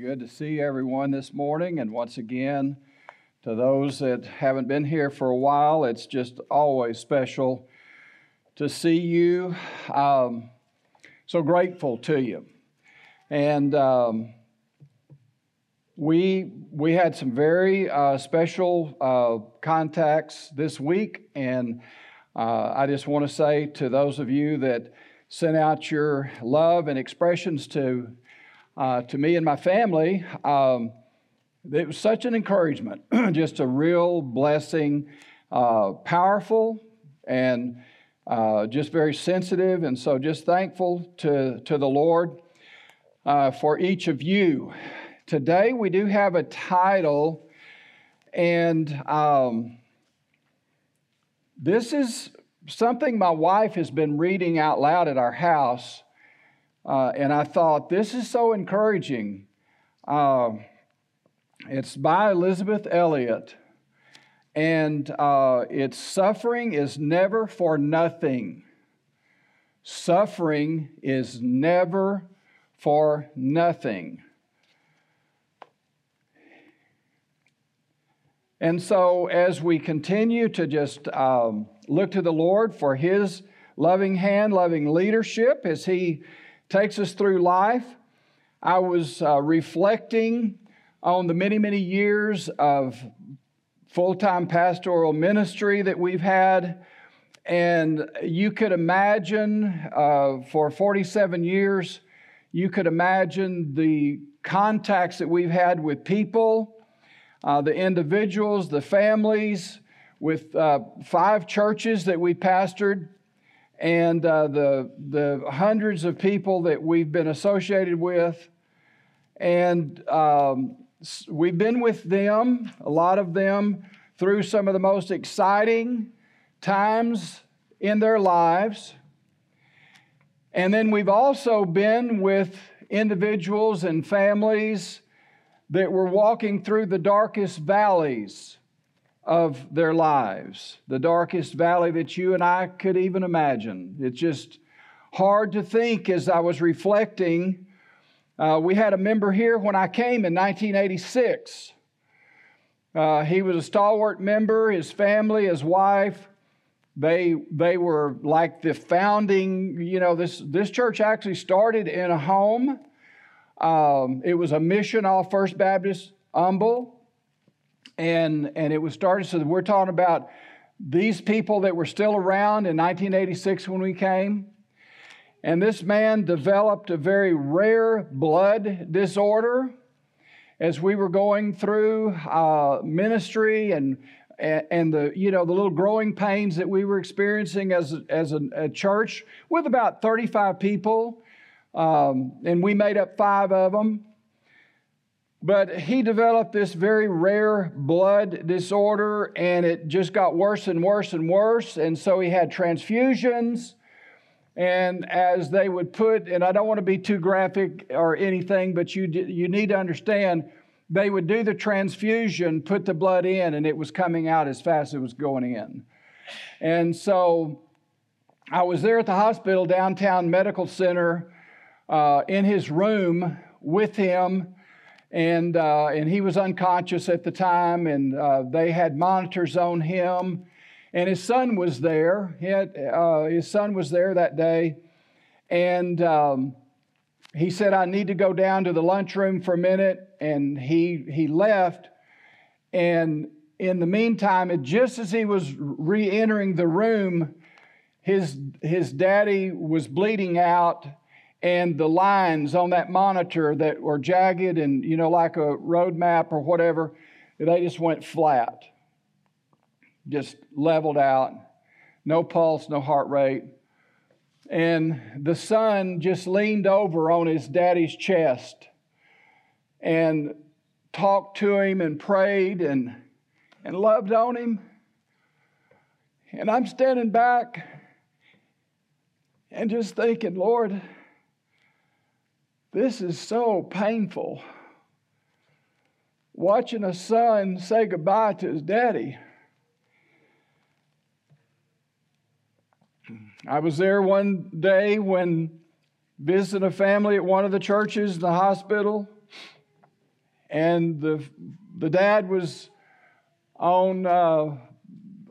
good to see everyone this morning. And once again, to those that haven't been here for a while, it's just always special to see you. Um, so grateful to you. And um, we, we had some very uh, special uh, contacts this week. And uh, I just want to say to those of you that sent out your love and expressions to uh, to me and my family, um, it was such an encouragement, just a real blessing, uh, powerful, and uh, just very sensitive. And so, just thankful to, to the Lord uh, for each of you. Today, we do have a title, and um, this is something my wife has been reading out loud at our house. Uh, and I thought, this is so encouraging. Uh, it's by Elisabeth Elliot, and uh, it's Suffering is Never for Nothing. Suffering is never for nothing. And so, as we continue to just um, look to the Lord for His loving hand, loving leadership as He takes us through life. I was uh, reflecting on the many, many years of full time pastoral ministry that we've had. And you could imagine uh, for 47 years, you could imagine the contacts that we've had with people, uh, the individuals, the families, with uh, five churches that we pastored and uh, the, the hundreds of people that we've been associated with. And um, we've been with them, a lot of them, through some of the most exciting times in their lives. And then we've also been with individuals and families that were walking through the darkest valleys of their lives, the darkest valley that you and I could even imagine. It's just hard to think as I was reflecting. Uh, we had a member here when I came in 1986. Uh, he was a stalwart member, his family, his wife. They, they were like the founding, you know, this, this church actually started in a home. Um, it was a mission off First Baptist Humble and and it was started. So we're talking about these people that were still around in 1986 when we came. And this man developed a very rare blood disorder as we were going through uh, ministry and and the you know the little growing pains that we were experiencing as as a, a church with about 35 people, um, and we made up five of them. But he developed this very rare blood disorder, and it just got worse and worse and worse. And so he had transfusions. And as they would put, and I don't want to be too graphic or anything, but you, you need to understand, they would do the transfusion, put the blood in, and it was coming out as fast as it was going in. And so I was there at the hospital, downtown medical center, uh, in his room with him and uh, and he was unconscious at the time, and uh, they had monitors on him, and his son was there. Had, uh, his son was there that day, and um, he said, "I need to go down to the lunchroom for a minute," and he he left, and in the meantime, just as he was re-entering the room, his his daddy was bleeding out and the lines on that monitor that were jagged and you know like a road map or whatever they just went flat. Just leveled out. No pulse no heart rate. And the son just leaned over on his daddy's chest and talked to him and prayed and and loved on him. And i'm standing back and just thinking lord this is so painful. Watching a son say goodbye to his daddy. I was there one day when visiting a family at one of the churches in the hospital, and the the dad was on uh,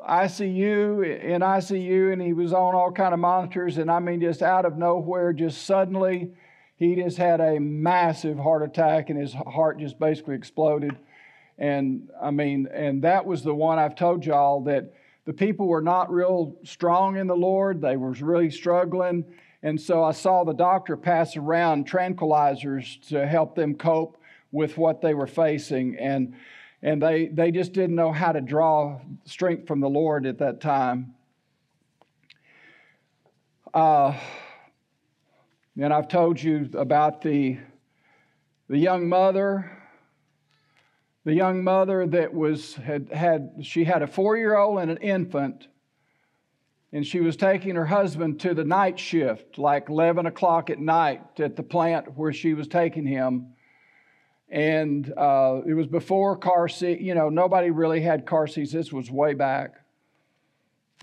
ICU in ICU, and he was on all kind of monitors, and I mean, just out of nowhere, just suddenly, he just had a massive heart attack, and his heart just basically exploded. And I mean, and that was the one I've told y'all that the people were not real strong in the Lord; they were really struggling. And so I saw the doctor pass around tranquilizers to help them cope with what they were facing. And, and they, they just didn't know how to draw strength from the Lord at that time. Uh, and I've told you about the, the young mother, the young mother that was had, had she had a four-year-old and an infant, and she was taking her husband to the night shift, like 11 o'clock at night at the plant where she was taking him and uh, it was before car seat. You know, nobody really had car seats. This was way back,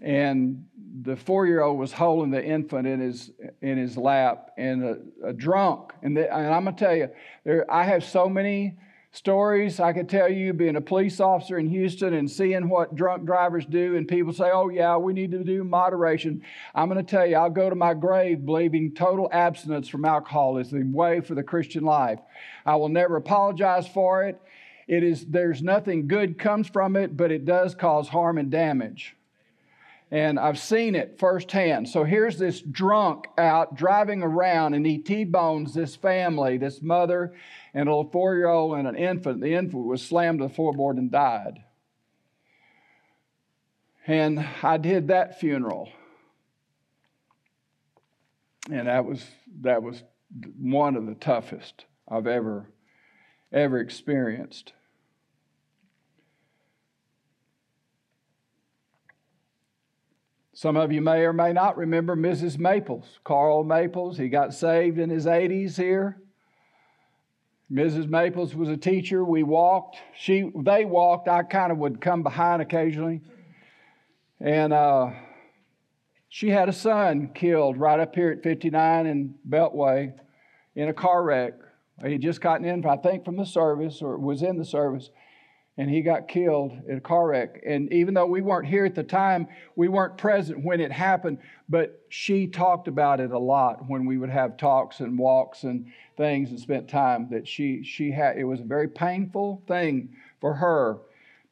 and the four-year-old was holding the infant in his in his lap, and a, a drunk. And, the, and I'm gonna tell you, there I have so many stories I could tell you being a police officer in Houston and seeing what drunk drivers do, and people say, oh, yeah, we need to do moderation. I'm to tell you, I'll go to my grave believing total abstinence from alcohol is the way for the Christian life. I will never apologize for it. It is, there's nothing good comes from it, but it does cause harm and damage and I've seen it firsthand. So here's this drunk out driving around, and he T bones this family, this mother and a little four year old and an infant. The infant was slammed to the floorboard and died. And I did that funeral. And that was, that was one of the toughest I've ever, ever experienced. Some of you may or may not remember Mrs. Maples, Carl Maples. He got saved in his 80s here. Mrs. Maples was a teacher. We walked. She, they walked. I kind of would come behind occasionally. And uh, she had a son killed right up here at 59 in Beltway in a car wreck. He just gotten in, I think, from the service or was in the service and he got killed in a car wreck. And even though we weren't here at the time, we weren't present when it happened, but she talked about it a lot when we would have talks and walks and things and spent time that she she had it was a very painful thing for her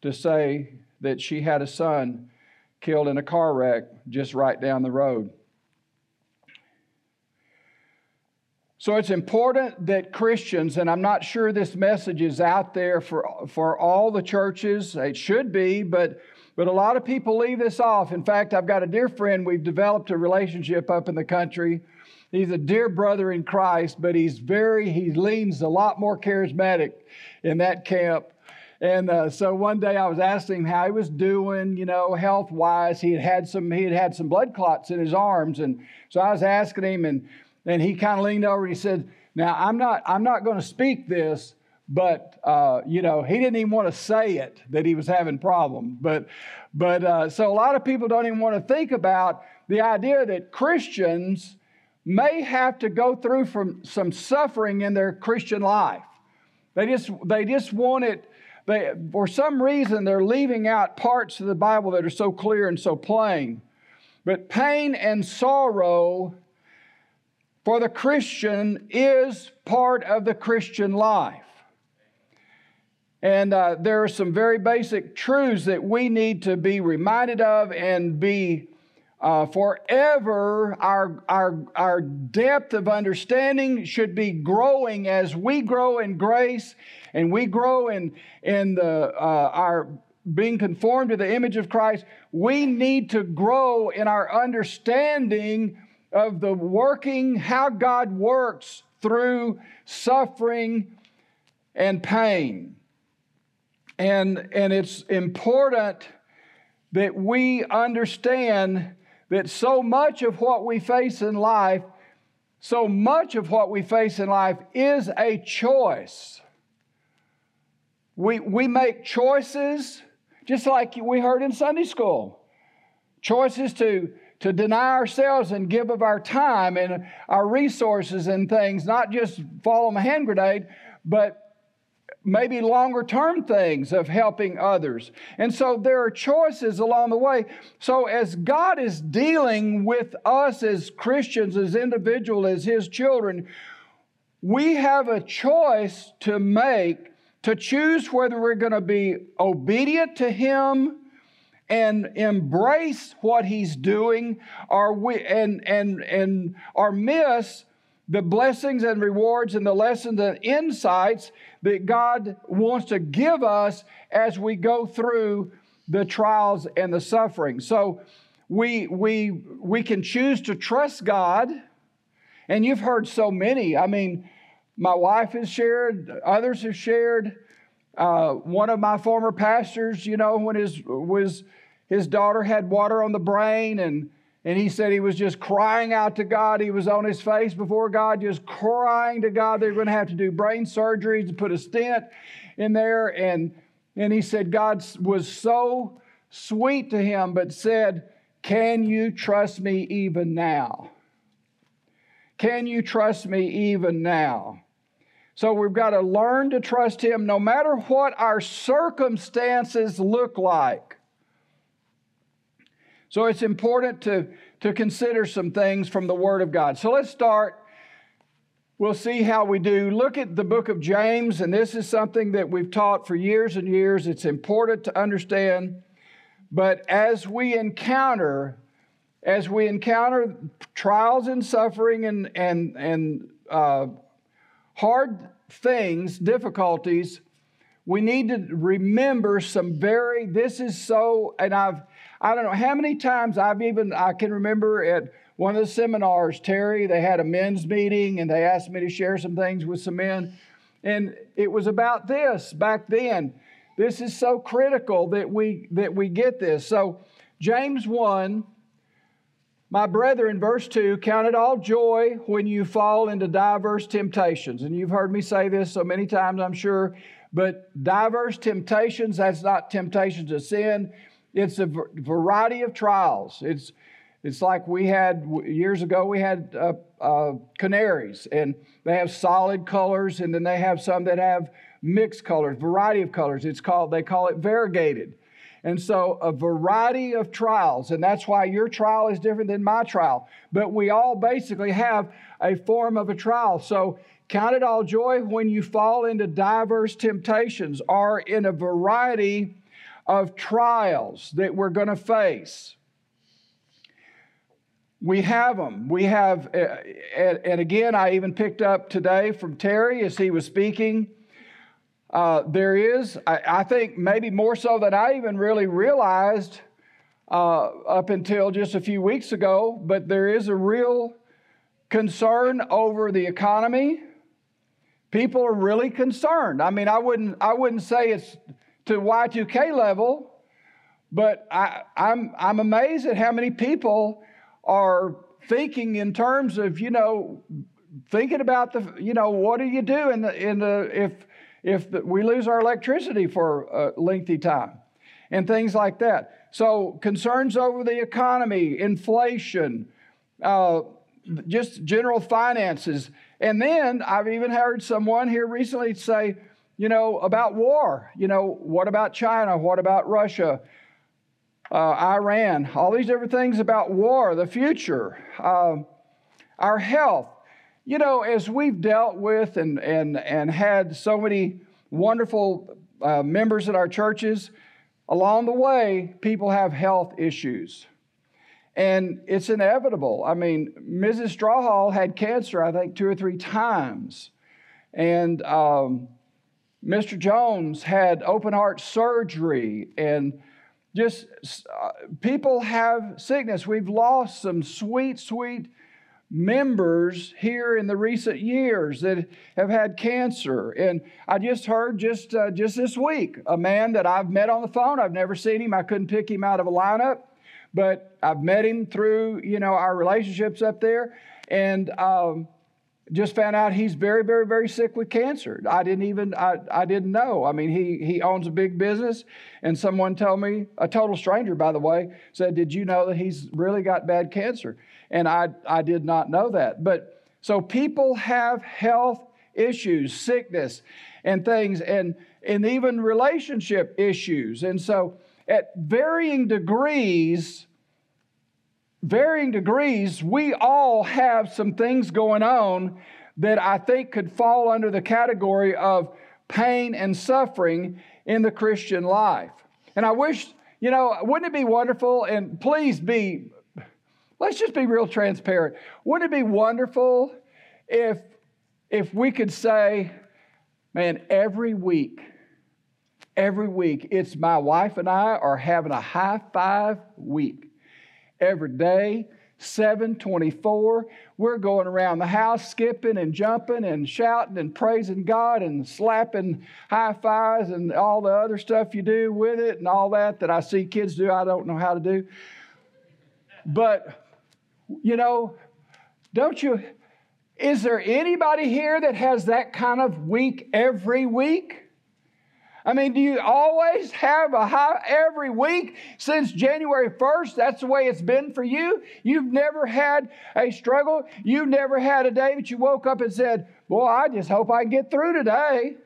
to say that she had a son killed in a car wreck just right down the road. So it's important that Christians, and I'm not sure this message is out there for, for all the churches, it should be, but, but a lot of people leave this off. In fact, I've got a dear friend, we've developed a relationship up in the country. He's a dear brother in Christ, but he's very, he leans a lot more charismatic in that camp. And uh, so one day I was asking him how he was doing, you know, health wise. He had had some, he had had some blood clots in his arms, and so I was asking him, and and he kind of leaned over and he said, Now, I'm not, I'm not going to speak this, but, uh, you know, he didn't even want to say it that he was having problems. But, but uh, so a lot of people don't even want to think about the idea that Christians may have to go through from some suffering in their Christian life. They just, they just want it. They, for some reason, they're leaving out parts of the Bible that are so clear and so plain. But pain and sorrow for the Christian is part of the Christian life. And uh, there are some very basic truths that we need to be reminded of and be uh, forever. Our, our, our depth of understanding should be growing as we grow in grace and we grow in, in the, uh, our being conformed to the image of Christ. We need to grow in our understanding of the working, how God works through suffering and pain. And, and it's important that we understand that so much of what we face in life, so much of what we face in life is a choice. We, we make choices, just like we heard in Sunday school choices to to deny ourselves and give of our time and our resources and things, not just fall on a hand grenade, but maybe longer term things of helping others. And so there are choices along the way. So as God is dealing with us as Christians, as individuals, as His children, we have a choice to make to choose whether we're going to be obedient to Him and embrace what He's doing, or we and and and or miss the blessings and rewards and the lessons and insights that God wants to give us as we go through the trials and the suffering. So we we we can choose to trust God. And you've heard so many. I mean, my wife has shared, others have shared. Uh, one of my former pastors, you know, when his was his daughter had water on the brain and and he said he was just crying out to God. He was on his face before God, just crying to God. They're going to have to do brain surgery to put a stent in there. And, and he said God was so sweet to him, but said, Can you trust me even now? Can you trust me even now? So we've got to learn to trust him no matter what our circumstances look like. So it's important to, to consider some things from the Word of God. So let's start. We'll see how we do. Look at the book of James, and this is something that we've taught for years and years. It's important to understand. But as we encounter, as we encounter trials and suffering and, and, and uh, hard things, difficulties, we need to remember some very, this is so, and I've, I don't know how many times I've even, I can remember at one of the seminars, Terry, they had a men's meeting and they asked me to share some things with some men. And it was about this back then. This is so critical that we that we get this. So James 1, my brethren, verse 2, count it all joy when you fall into diverse temptations. And you've heard me say this so many times, I'm sure, but diverse temptations, that's not temptations of sin. It's a variety of trials. It's, it's like we had years ago, we had uh, uh, canaries, and they have solid colors, and then they have some that have mixed colors, variety of colors. It's called, they call it variegated. And so, a variety of trials, and that's why your trial is different than my trial. But we all basically have a form of a trial. So, count it all joy when you fall into diverse temptations or in a variety of trials that we're going to face. We have them. We have, uh, and again, I even picked up today from Terry as he was speaking. Uh, there is, I, I, think, maybe more so than I even really realized uh, up until just a few weeks ago, but there is a real concern over the economy. People are really concerned. I mean, I wouldn't, I wouldn't say it's to Y2K level, but I, I'm, I'm amazed at how many people are thinking in terms of, you know, thinking about the, you know, what do you do in the, in the, if, if the, we lose our electricity for a lengthy time and things like that. So concerns over the economy, inflation, uh, just general finances. And then I've even heard someone here recently say, you know, about war. You know, what about China? What about Russia? Uh, Iran? All these different things about war, the future, uh, our health. You know, as we've dealt with and, and, and had so many wonderful uh, members in our churches, along the way, people have health issues. And it's inevitable. I mean, Mrs. Strawhall had cancer, I think, two or three times. And um, Mr. Jones had open heart surgery and just uh, people have sickness. We've lost some sweet, sweet members here in the recent years that have had cancer. And I just heard just uh, just this week a man that I've met on the phone. I've never seen him. I couldn't pick him out of a lineup, but I've met him through you know our relationships up there. And um, just found out he's very, very, very sick with cancer. I didn't even, I, I didn't know. I mean, he, he owns a big business, and someone told me, a total stranger, by the way, said, Did you know that he's really got bad cancer? And I, I did not know that. But so people have health issues, sickness. and things and, and even relationship issues. And so, at varying degrees, varying degrees, we all have some things going on that I think could fall under the category of pain and suffering in the Christian life. And I wish, you know, wouldn't it be wonderful? And please be, let's just be real transparent. Wouldn't it be wonderful if if we could say, man, every week, every week, it's my wife and I are having a high five week. Every day, 724, we're going around the house skipping and jumping and shouting and praising God and slapping high fives and all the other stuff you do with it and all that that I see kids do. I don't know how to do. But, you know, don't you? Is there anybody here that has that kind of week every week? I mean, do you always have a high every week since January 1st? That's the way it's been for you. You've never had a struggle. You've never had a day that you woke up and said, Boy, I just hope I get through today.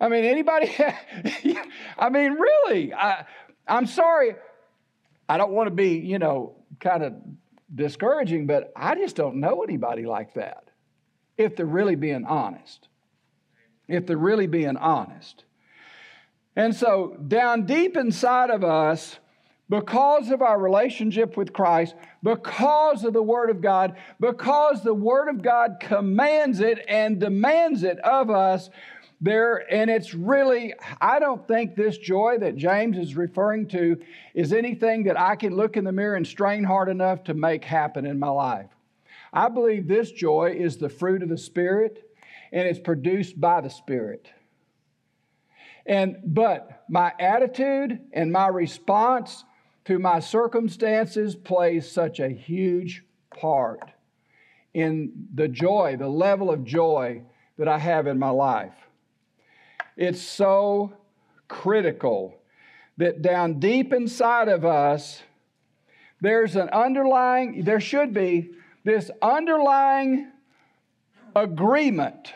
I mean, anybody? I mean, really, I, I'm sorry. I don't want to be, you know, kind of discouraging, but I just don't know anybody like that if they're really being honest. If they're really being honest. And so, down deep inside of us, because of our relationship with Christ, because of the Word of God, because the Word of God commands it and demands it of us, there and it's really i don't think this joy that james is referring to is anything that i can look in the mirror and strain hard enough to make happen in my life i believe this joy is the fruit of the spirit and it's produced by the spirit. And but my attitude and my response to my circumstances plays such a huge part in the joy the level of joy that i have in my life. It's so critical that down deep inside of us, there's an underlying, there should be this underlying agreement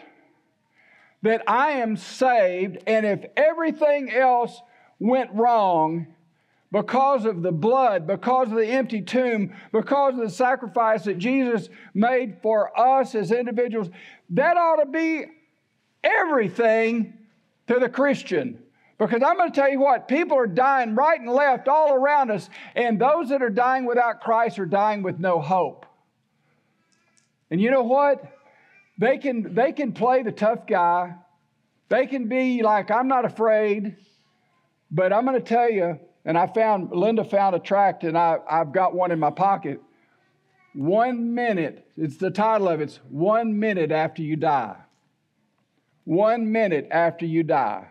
that I am saved, and if everything else went wrong because of the blood, because of the empty tomb, because of the sacrifice that Jesus made for us as individuals, that ought to be everything to the Christian. Because I'm going to tell you what, people are dying right and left all around us, and those that are dying without Christ are dying with no hope. And you know what? They can, they can play the tough guy. They can be like, I'm not afraid. But I'm going to tell you, and I found, Linda found a tract, and I, I've got one in my pocket. One minute, it's the title of it, it's One Minute After You Die one minute after you die.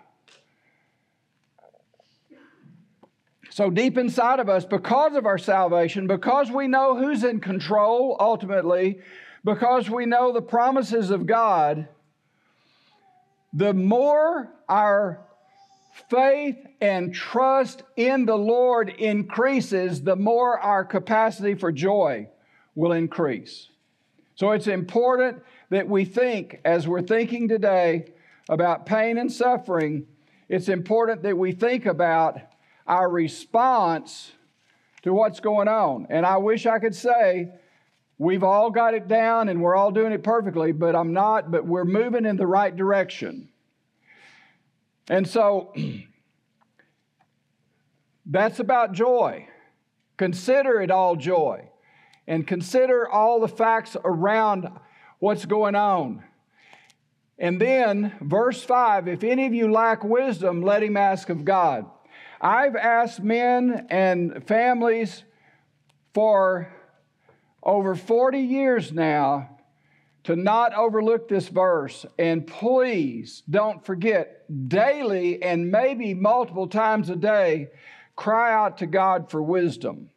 So, deep inside of us, because of our salvation, because we know who's in control ultimately, because we know the promises of God, the more our faith and trust in the Lord increases, the more our capacity for joy will increase. So, it's important that we think, as we're thinking today about pain and suffering, it's important that we think about our response to what's going on. And I wish I could say, we've all got it down and we're all doing it perfectly, but I'm not, but we're moving in the right direction. And so that's about joy. Consider it all joy and consider all the facts around what's going on. And then, verse 5 if any of you lack wisdom, let him ask of God. I've asked men and families for over 40 years now to not overlook this verse. And please don't forget, daily and maybe multiple times a day, cry out to God for wisdom.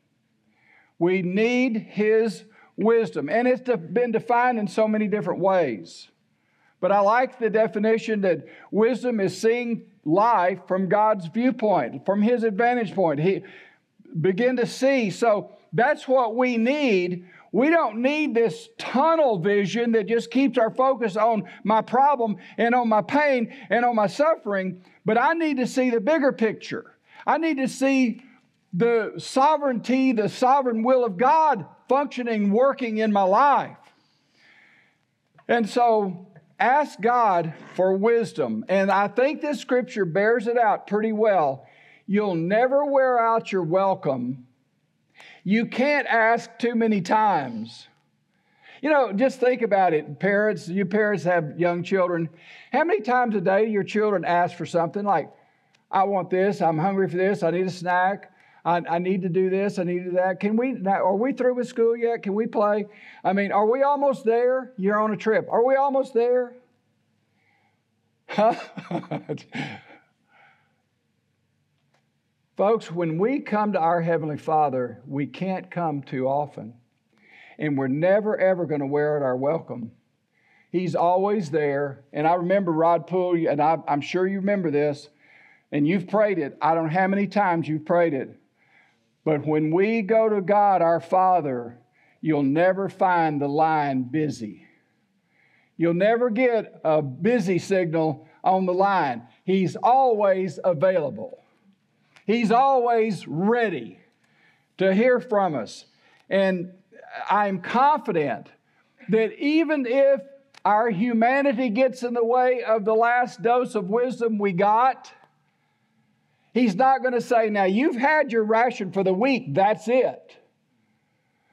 We need His wisdom. And it's been defined in so many different ways. But I like the definition that wisdom is seeing life from God's viewpoint, from His advantage point. He begin to see. So that's what we need We don't need this tunnel vision that just keeps our focus on my problem and on my pain and on my suffering, but I need to see the bigger picture. I need to see the sovereignty, the sovereign will of God functioning, working in my life. And so ask God for wisdom. And I think this scripture bears it out pretty well. You'll never wear out your welcome you can't ask too many times. You know, just think about it, parents. You parents have young children. How many times a day your children ask for something like, I want this, I'm hungry for this, I need a snack, I, I need to do this, I need to do that. Can we, now, are we through with school yet? Can we play? I mean, are we almost there? You're on a trip. Are we almost there? Folks, when we come to our Heavenly Father, we can't come too often. And we're never, ever going to wear out our welcome. He's always there. And I remember Rod Poole, and I, am sure you remember this, and you've prayed it. I don't know how many times you've prayed it. But when we go to God, our Father, you'll never find the line busy. You'll never get a busy signal on the line. He's always available. He's always ready to hear from us. And I'm confident that even if our humanity gets in the way of the last dose of wisdom we got, He's not going to say, Now you've had your ration for the week, that's it.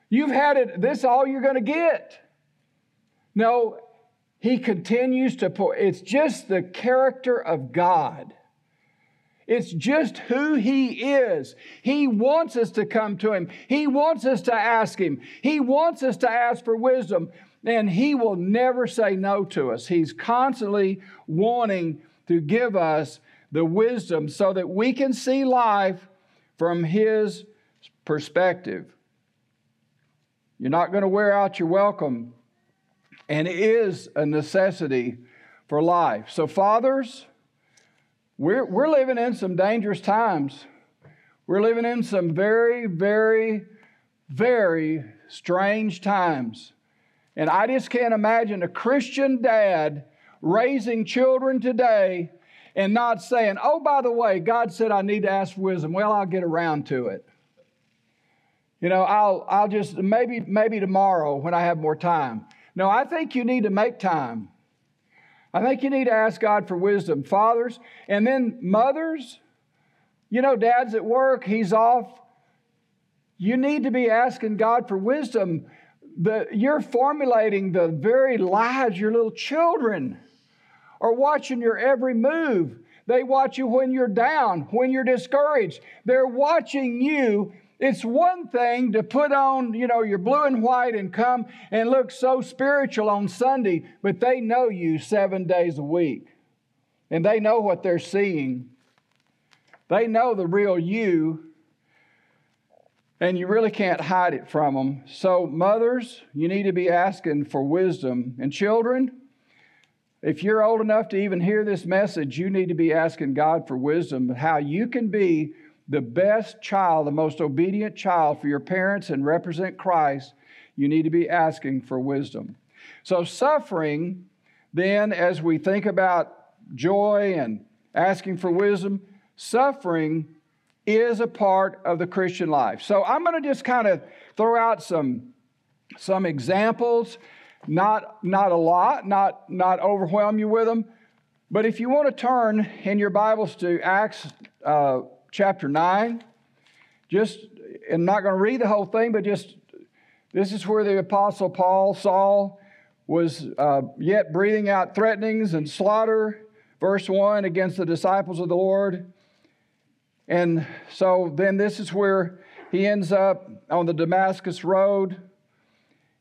You've had it, this is all you're going to get. No, He continues to pour. It's just the character of God it's just who He is. He wants us to come to Him. He wants us to ask Him. He wants us to ask for wisdom, and He will never say no to us. He's constantly wanting to give us the wisdom so that we can see life from His perspective. You're not going to wear out your welcome, and it is a necessity for life. So, fathers, we're, we're living in some dangerous times. We're living in some very, very, very strange times. And I just can't imagine a Christian dad raising children today and not saying, oh, by the way, God said I need to ask for wisdom. Well, I'll get around to it. You know, I'll, I'll just, maybe, maybe tomorrow when I have more time. No, I think you need to make time. I think you need to ask God for wisdom. Fathers, and then mothers, you know, dad's at work, he's off. You need to be asking God for wisdom. The, you're formulating the very lives your little children are watching your every move. They watch you when you're down, when you're discouraged. They're watching you it's one thing to put on, you know, your blue and white and come and look so spiritual on Sunday, but they know you seven days a week. And they know what they're seeing. They know the real you, and you really can't hide it from them. So, mothers, you need to be asking for wisdom. And children, if you're old enough to even hear this message, you need to be asking God for wisdom, how you can be the best child, the most obedient child for your parents and represent Christ, you need to be asking for wisdom. So, suffering, then, as we think about joy and asking for wisdom, suffering is a part of the Christian life. So, I'm going to just kind of throw out some, some examples, not, not a lot, not, not overwhelm you with them. But if you want to turn in your Bibles to Acts uh, chapter 9. Just, I'm not going to read the whole thing, but just this is where the Apostle Paul, Saul, was uh, yet breathing out threatenings and slaughter, verse 1, against the disciples of the Lord. And so then this is where he ends up on the Damascus Road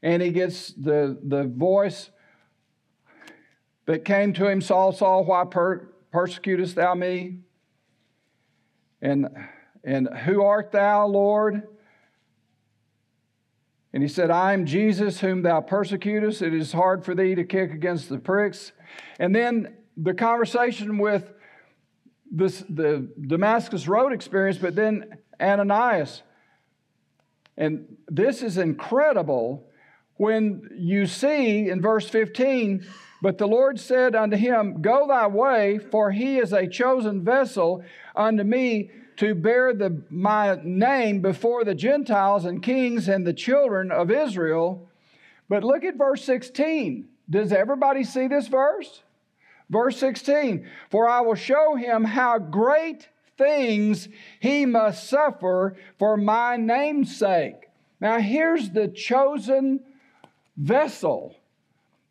and he gets the, the voice that came to him Saul, Saul, why per- persecutest thou me? And, and who art thou, Lord? And he said, I am Jesus whom thou persecutest. It is hard for thee to kick against the pricks. And then the conversation with this, the Damascus Road experience, but then Ananias. And this is incredible when you see in verse 15, but the Lord said unto him, Go thy way, for he is a chosen vessel unto me to bear the, my name before the Gentiles and kings and the children of Israel. But look at verse 16. Does everybody see this verse? Verse 16 For I will show him how great things he must suffer for my name's sake. Now, here's the chosen vessel.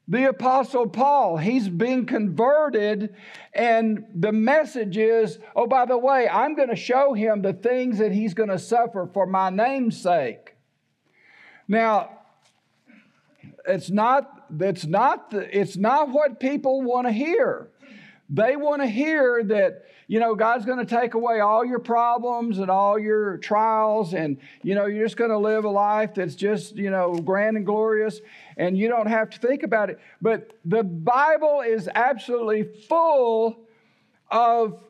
The Apostle Paul, he's being converted, and the message is oh, by the way, I'm going to show him the things that he's going to suffer for my name's sake. Now, it's not, it's not, the, it's not what people want to hear. They want to hear that, you know, God's going to take away all your problems and all your trials, and, you know, you're just going to live a life that's just, you know, grand and glorious, and you don't have to think about it. But the Bible is absolutely full of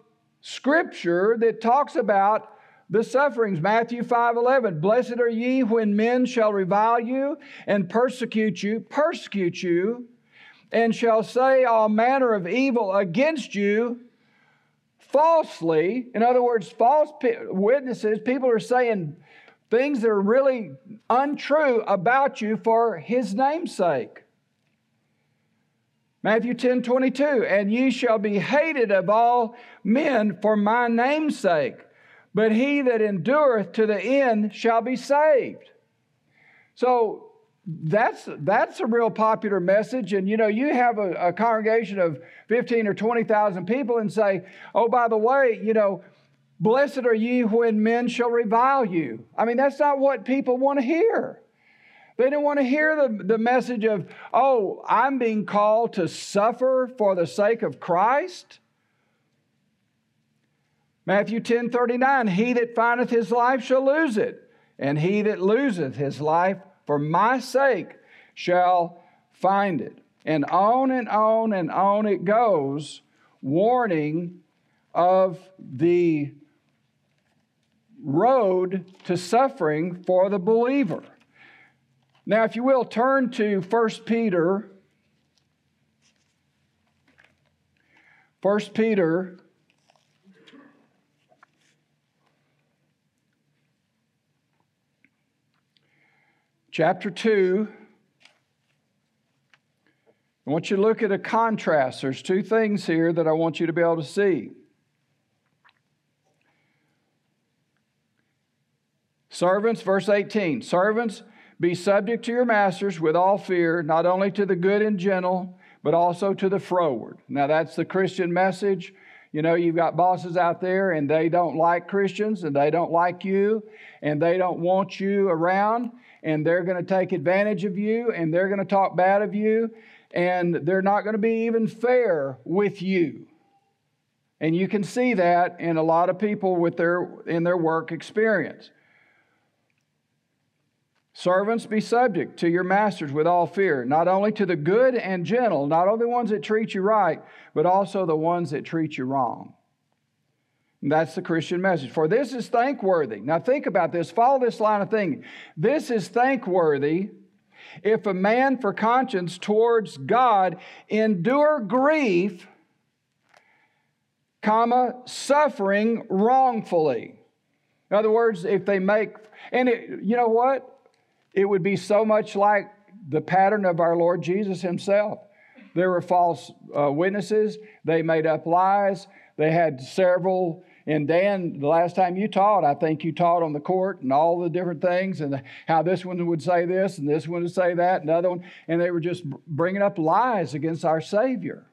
scripture that talks about the sufferings matthew 5 11 blessed are ye when men shall revile you and persecute you persecute you and shall say all manner of evil against you falsely. In other words, false witnesses, people are saying things that are really untrue about you for his name's sake. Matthew 10 22, and ye shall be hated of all men for my name's sake, but he that endureth to the end shall be saved. So that's that's a real popular message and you know you have a, a congregation of 15 or 20,000 people and say oh by the way you know blessed are ye when men shall revile you. I mean that's not what people want to hear. They don't want to hear the, the message of oh i'm being called to suffer for the sake of christ. Matthew 10 39 he that findeth his life shall lose it and he that loseth his life for my sake shall find it. And on and on and on it goes, warning of the road to suffering for the believer. Now, if you will, turn to 1 Peter. 1 Peter chapter 2. I want you to look at a contrast. There's two things here that I want you to be able to see. Servants, verse 18 Servants, be subject to your masters with all fear, not only to the good and gentle, but also to the froward. Now, that's the Christian message. You know, you've got bosses out there and they don't like Christians and they don't like you and they don't want you around and they're going to take advantage of you and they're going to talk bad of you and they're not going to be even fair with you. And you can see that in a lot of people with their in their work experience. Servants, be subject to your masters with all fear, not only to the good and gentle, not only the ones that treat you right, but also the ones that treat you wrong. And that's the Christian message. For this is thankworthy. Now think about this. Follow this line of thinking. This is thankworthy if a man for conscience towards God endure grief, comma, suffering wrongfully. In other words, if they make, and it, you know what? It would be so much like the pattern of our Lord Jesus himself. There were false uh, witnesses, they made up lies, they had several and Dan, the last time you taught, I think you taught on the court and all the different things and how this one would say this and this one would say that and the other one. And they were just bringing up lies against our Savior.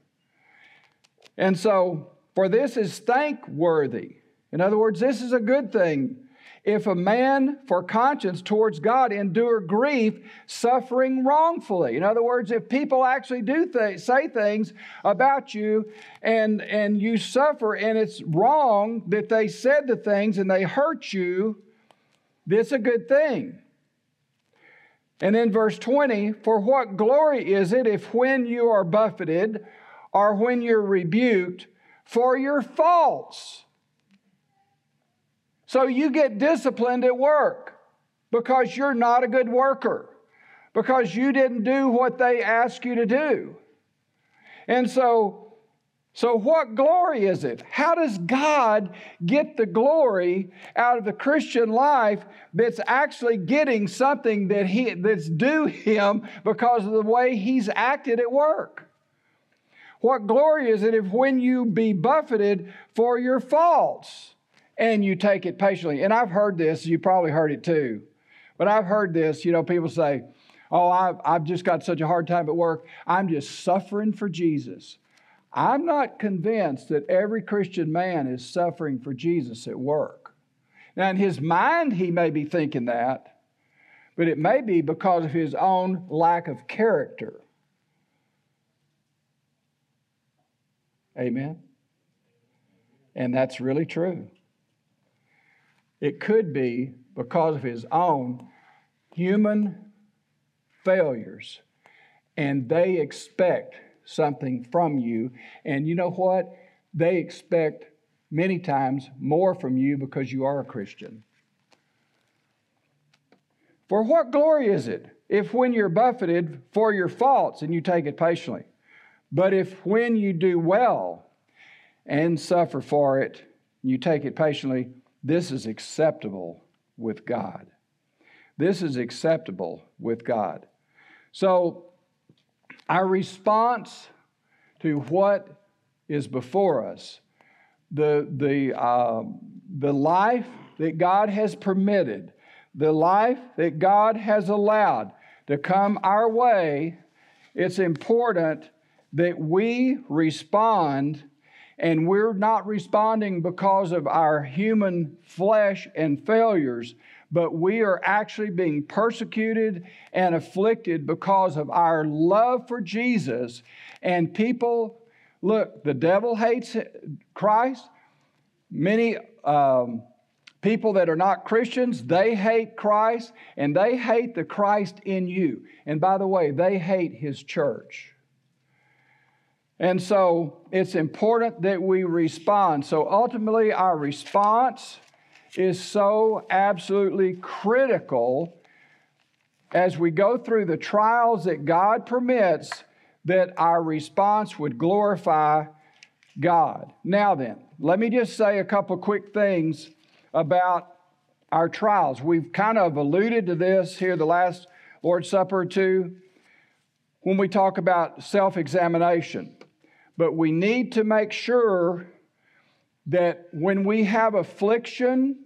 And so, for this is thankworthy. In other words, this is a good thing if a man for conscience towards God endure grief, suffering wrongfully. In other words, if people actually do th- say things about you and, and you suffer and it's wrong that they said the things and they hurt you, it's a good thing. And then verse 20, for what glory is it if when you are buffeted or when you're rebuked for your faults? So you get disciplined at work. because you're not a good worker, because you didn't do what they asked you to do. And so, so what glory is it? How does God get the glory out of the Christian life that's actually getting something that he that's due him because of the way he's acted at work? What glory is it if when you be buffeted for your faults and you take it patiently? And I've heard this, you probably heard it too. But I've heard this, you know, people say, Oh, I've, I've just got such a hard time at work. I'm just suffering for Jesus. I'm not convinced that every Christian man is suffering for Jesus at work. Now, in his mind, he may be thinking that, but it may be because of his own lack of character. Amen? And that's really true. It could be because of his own human failures, and they expect something from you. And you know what? They expect many times more from you because you are a Christian. For what glory is it if when you're buffeted for your faults and you take it patiently? But if when you do well and suffer for it, you take it patiently, this is acceptable with God. This is acceptable with God. So, our response to what is before us, the, the, uh, the life that God has permitted, the life that God has allowed to come our way, it's important that we respond and we're not responding because of our human flesh and failures, but we are actually being persecuted and afflicted because of our love for Jesus. And people, look, the devil hates Christ. Many um, people that are not Christians, they hate Christ and they hate the Christ in you. And by the way, they hate his church. And so it's important that we respond. So ultimately, our response is so absolutely critical as we go through the trials that God permits that our response would glorify God. Now, then, let me just say a couple quick things about our trials. We've kind of alluded to this here the last Lord's Supper or two when we talk about self examination. But we need to make sure that when we have affliction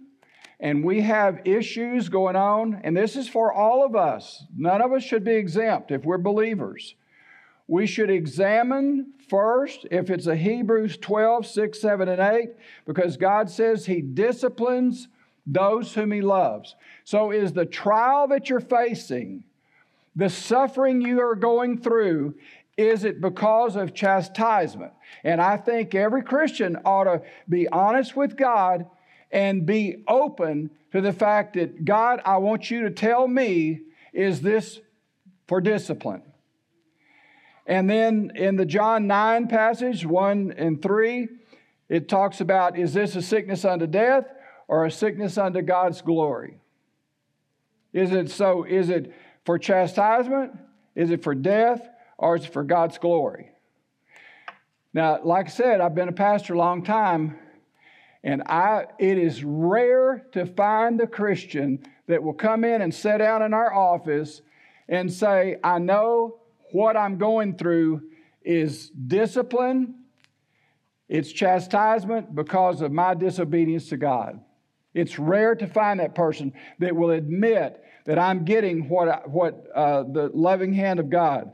and we have issues going on, and this is for all of us, none of us should be exempt if we're believers. We should examine first if it's a Hebrews 12, 6, 7, and 8, because God says He disciplines those whom He loves. So, is the trial that you're facing, the suffering you are going through, is it because of chastisement? And I think every Christian ought to be honest with God and be open to the fact that, God, I want you to tell me, is this for discipline? And then in the John 9 passage, 1 and 3, it talks about is this a sickness unto death or a sickness unto God's glory? Is it so? Is it for chastisement? Is it for death? Or it's for God's glory. Now, like I said, I've been a pastor a long time, and I, it is rare to find the Christian that will come in and sit down in our office and say, I know what I'm going through is discipline, it's chastisement because of my disobedience to God. It's rare to find that person that will admit that I'm getting what, what uh, the loving hand of God.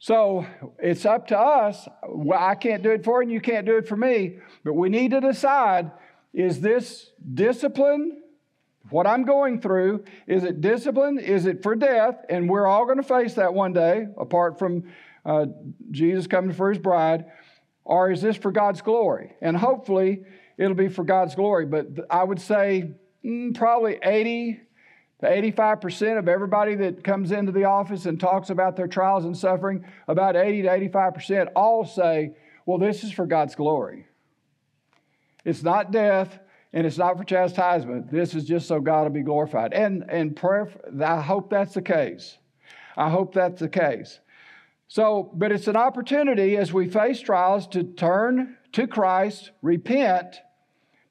So it's up to us. Well, I can't do it for you, and you can't do it for me. But we need to decide is this discipline? What I'm going through, is it discipline? Is it for death? And we're all going to face that one day, apart from uh, Jesus coming for his bride. Or is this for God's glory? And hopefully it'll be for God's glory. But I would say mm, probably 80 the 85% of everybody that comes into the office and talks about their trials and suffering, about 80 to 85% all say, well, this is for God's glory. It's not death, and it's not for chastisement. This is just so God will be glorified. And and prayer, I hope that's the case. I hope that's the case. So, but it's an opportunity as we face trials to turn to Christ, repent,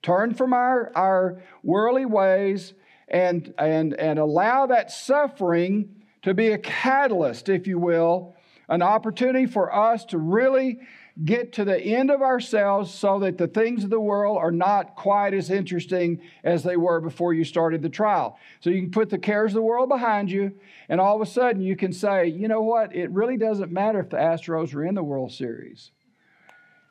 turn from our, our worldly ways, and, and, and allow that suffering to be a catalyst, if you will, an opportunity for us to really get to the end of ourselves so that the things of the world are not quite as interesting as they were before you started the trial. So you can put the cares of the world behind you, and all of a sudden you can say, you know what? It really doesn't matter if the Astros are in the World Series.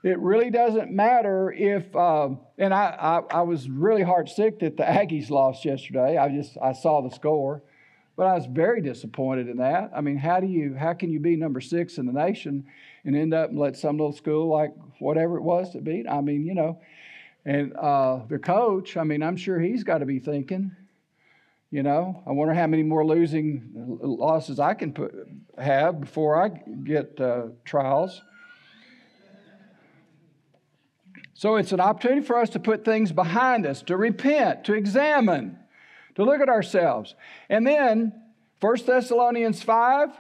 It really doesn't matter if, uh, and I, I, I was really heart sick that the Aggies lost yesterday. I just I saw the score. But I was very disappointed in that. I mean, how do you how can you be number six in the nation and end up and let some little school like whatever it was to beat? I mean, you know, and uh, the coach. I mean, I'm sure he's got to be thinking. You know, I wonder how many more losing losses I can put have before I get uh, trials. So it's an opportunity for us to put things behind us, to repent, to examine to look at ourselves. And then 1 Thessalonians 5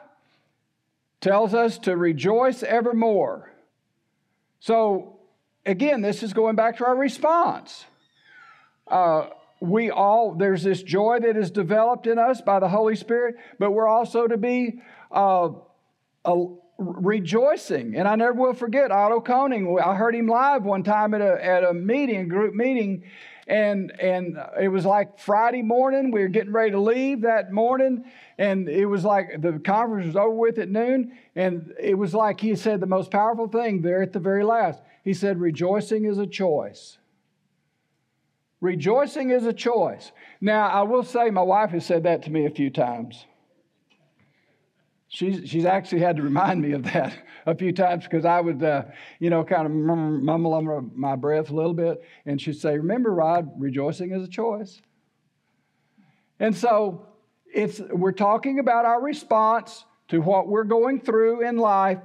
tells us to rejoice evermore. So, again, this is going back to our response. Uh, we all, there's this joy that is developed in us by the Holy Spirit, but we're also to be uh, a, rejoicing. And I never will forget Otto Koning. I heard him live one time at a, at a meeting, a group meeting, and and it was like Friday morning. We were getting ready to leave that morning, and it was like the conference was over with at noon, and it was like he said the most powerful thing there at the very last. He said, "Rejoicing is a choice." Rejoicing is a choice. Now, I will say, my wife has said that to me a few times. She's, she's actually had to remind me of that a few times because I would, uh, you know, kind of mumble under my breath a little bit. And she'd say, Remember, Rod, rejoicing is a choice. And so it's, we're talking about our response to what we're going through in life.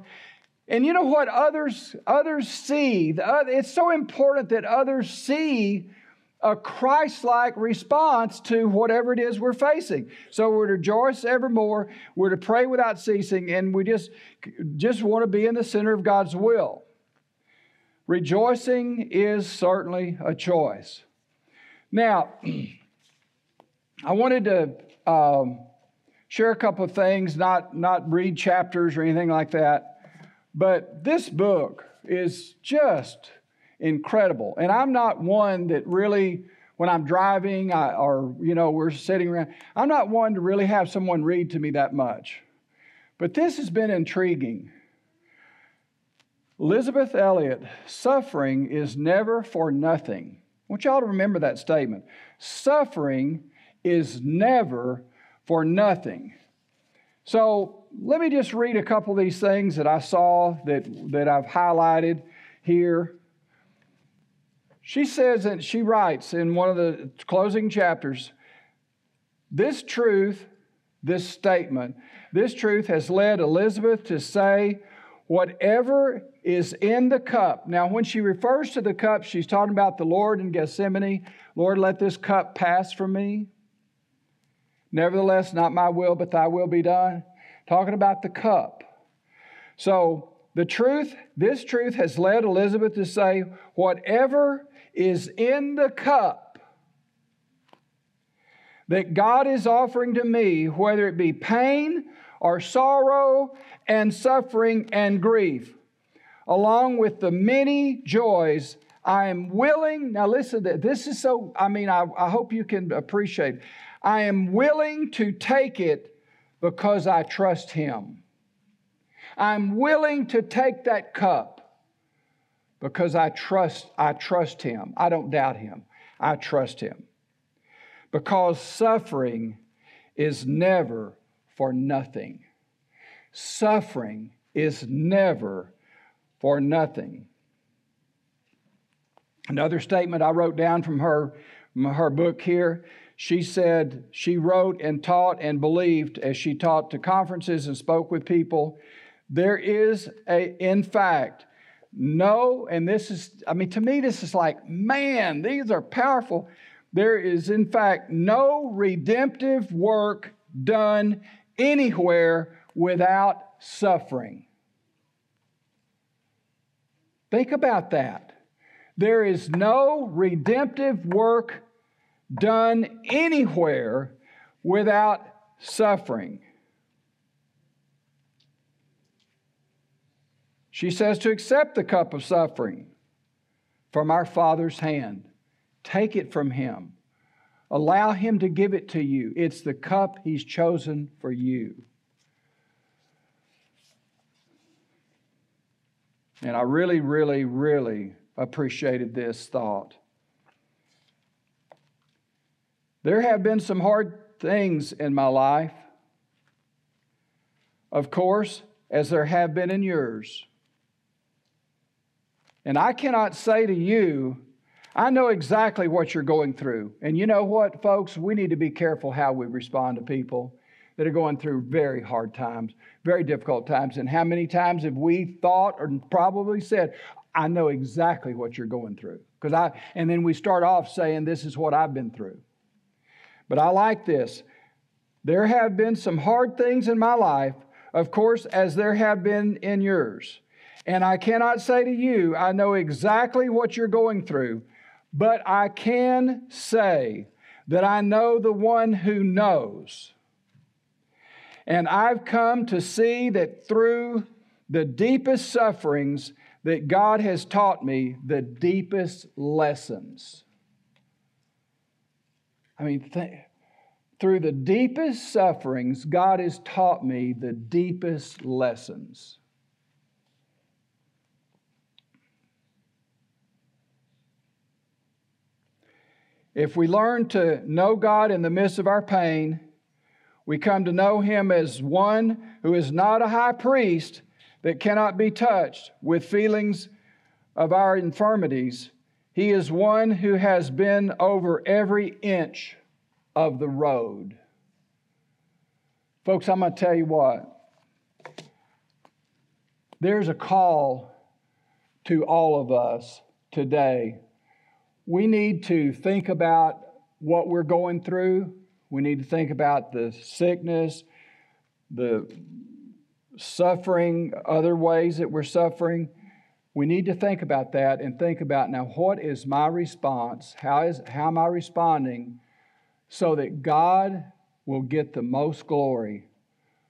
And you know what others others see? It's so important that others see a Christ like response to whatever it is we're facing. So we're to rejoice evermore, we're to pray without ceasing, and we just, just want to be in the center of God's will. Rejoicing is certainly a choice. Now, I wanted to um, share a couple of things, not, not read chapters or anything like that, but this book is just incredible. And I'm not one that really, when I'm driving I, or, you know, we're sitting around, I'm not one to really have someone read to me that much. But this has been intriguing. Elisabeth Elliot, suffering is never for nothing. I want y'all to remember that statement. Suffering is never for nothing. So let me just read a couple of these things that I saw that, that I've highlighted here. She says, and she writes in one of the closing chapters, this truth, this statement, this truth has led Elisabeth to say, whatever is in the cup. Now, when she refers to the cup, she's talking about the Lord in Gethsemane. Lord, let this cup pass from me. Nevertheless, not my will, but thy will be done. Talking about the cup. So, the truth, this truth has led Elisabeth to say, whatever is in the cup that God is offering to me, whether it be pain or sorrow and suffering and grief, along with the many joys I am willing. Now, listen, this is so, I mean, I, I hope you can appreciate. I am willing to take it because I trust Him. I'm willing to take that cup because I trust, I trust him. I don't doubt him. I trust him. Because suffering is never for nothing. Suffering is never for nothing. Another statement I wrote down from her, her book here. She said she wrote and taught and believed as she taught to conferences and spoke with people. There is a, in fact, no, and this is, I mean, to me, this is like, man, these are powerful. There is, in fact, no redemptive work done anywhere without suffering. Think about that. There is no redemptive work done anywhere without suffering. She says to accept the cup of suffering from our Father's hand. Take it from Him. Allow Him to give it to you. It's the cup He's chosen for you. And I really, really, really appreciated this thought. There have been some hard things in my life, of course, as there have been in yours. And I cannot say to you, I know exactly what you're going through. And you know what, folks? We need to be careful how we respond to people that are going through very hard times, very difficult times. And how many times have we thought or probably said, I know exactly what you're going through? Because I and then we start off saying, This is what I've been through. But I like this. There have been some hard things in my life, of course, as there have been in yours. And I cannot say to you, I know exactly what you're going through, but I can say that I know the one who knows. And I've come to see that through the deepest sufferings that God has taught me the deepest lessons. I mean, th- through the deepest sufferings, God has taught me the deepest lessons. If we learn to know God in the midst of our pain, we come to know Him as one who is not a high priest that cannot be touched with feelings of our infirmities. He is one who has been over every inch of the road. Folks, I'm going to tell you what. There's a call to all of us today we need to think about what we're going through. We need to think about the sickness, the suffering, other ways that we're suffering. We need to think about that and think about now what is my response? How, is, how am I responding so that God will get the most glory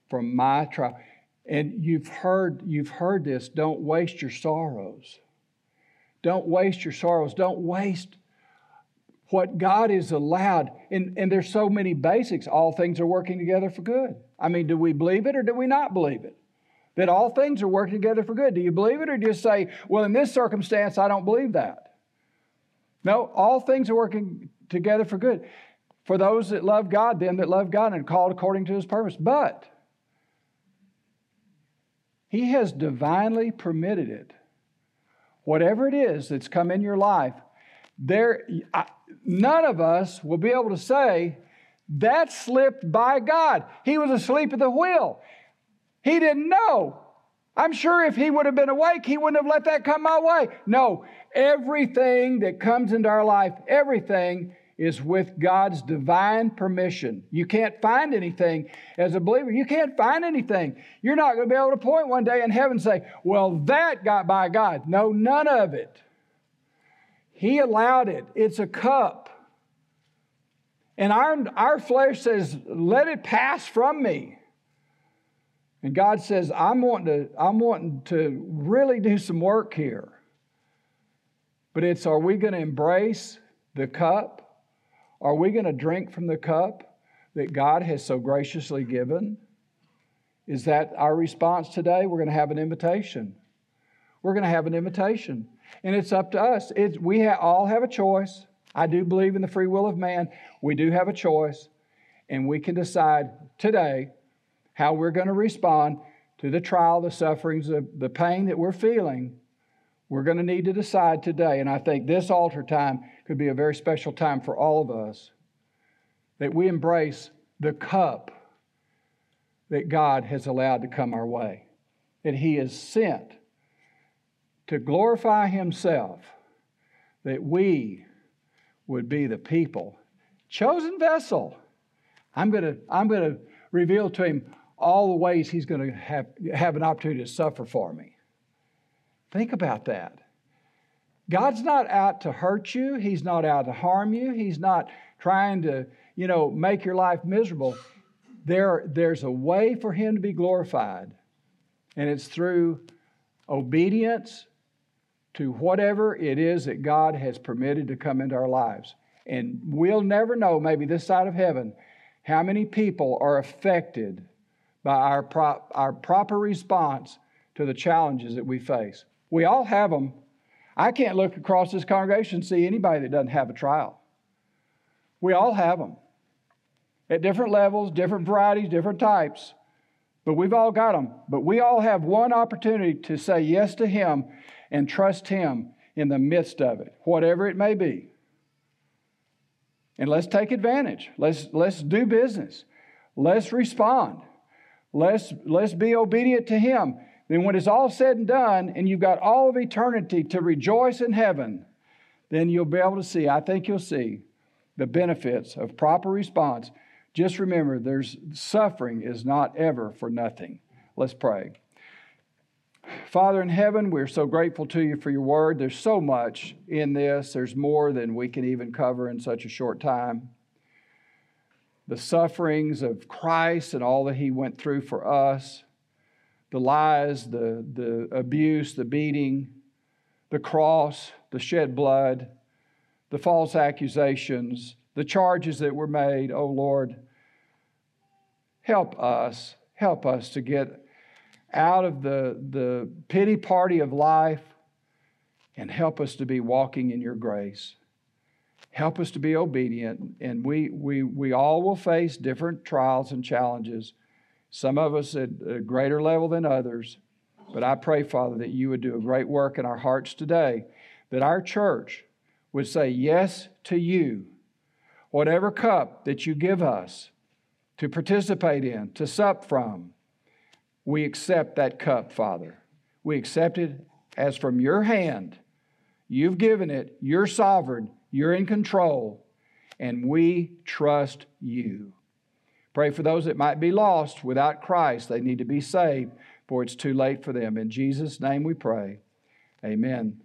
from my trial? And you've heard, you've heard this don't waste your sorrows. Don't waste your sorrows. Don't waste what God is allowed. And, and there's so many basics. All things are working together for good. I mean, do we believe it or do we not believe it? That all things are working together for good. Do you believe it or do you say, well, in this circumstance, I don't believe that? No, all things are working together for good. For those that love God, them that love God and called according to his purpose. But he has divinely permitted it whatever it is that's come in your life, there, I, none of us will be able to say that slipped by God. He was asleep at the wheel. He didn't know. I'm sure if he would have been awake, he wouldn't have let that come my way. No, everything that comes into our life, everything is with God's divine permission. You can't find anything as a believer. You can't find anything. You're not going to be able to point one day in heaven and say, well, that got by God. No, none of it. He allowed it. It's a cup. And our, our flesh says, let it pass from me. And God says, I'm wanting to, I'm wanting to really do some work here. But it's are we going to embrace the cup are we going to drink from the cup that God has so graciously given? Is that our response today? We're going to have an invitation. We're going to have an invitation. And it's up to us. It's, we ha- all have a choice. I do believe in the free will of man. We do have a choice. And we can decide today how we're going to respond to the trial, the sufferings, the, the pain that we're feeling. We're going to need to decide today. And I think this altar time could be a very special time for all of us that we embrace the cup that God has allowed to come our way, that He has sent to glorify Himself, that we would be the people, chosen vessel. I'm going to I'm going to reveal to Him all the ways He's going to have, have an opportunity to suffer for me. Think about that. God's not out to hurt you. He's not out to harm you. He's not trying to, you know, make your life miserable. There, there's a way for Him to be glorified, and it's through obedience to whatever it is that God has permitted to come into our lives. And we'll never know, maybe this side of heaven, how many people are affected by our, our proper response to the challenges that we face. We all have them. I can't look across this congregation and see anybody that doesn't have a trial. We all have them at different levels, different varieties, different types. But we've all got them. But we all have one opportunity to say yes to Him and trust Him in the midst of it, whatever it may be. And let's take advantage. Let's, let's do business. Let's respond. Let's, let's be obedient to Him. Then, when it's all said and done, and you've got all of eternity to rejoice in heaven, then you'll be able to see, I think you'll see, the benefits of proper response. Just remember, there's suffering is not ever for nothing. Let's pray. Father in heaven, we're so grateful to you for your word. There's so much in this, there's more than we can even cover in such a short time. The sufferings of Christ and all that he went through for us, the lies, the, the abuse, the beating, the cross, the shed blood, the false accusations, the charges that were made. Oh Lord, help us, help us to get out of the, the pity party of life and help us to be walking in your grace. Help us to be obedient, and we, we, we all will face different trials and challenges, some of us at a greater level than others. But I pray, Father, that you would do a great work in our hearts today, that our church would say yes to you. Whatever cup that you give us to participate in, to sup from, we accept that cup, Father. We accept it as from your hand. You've given it, you're sovereign, you're in control, and we trust you. Pray for those that might be lost without Christ. They need to be saved, for it's too late for them. In Jesus' name we pray. Amen.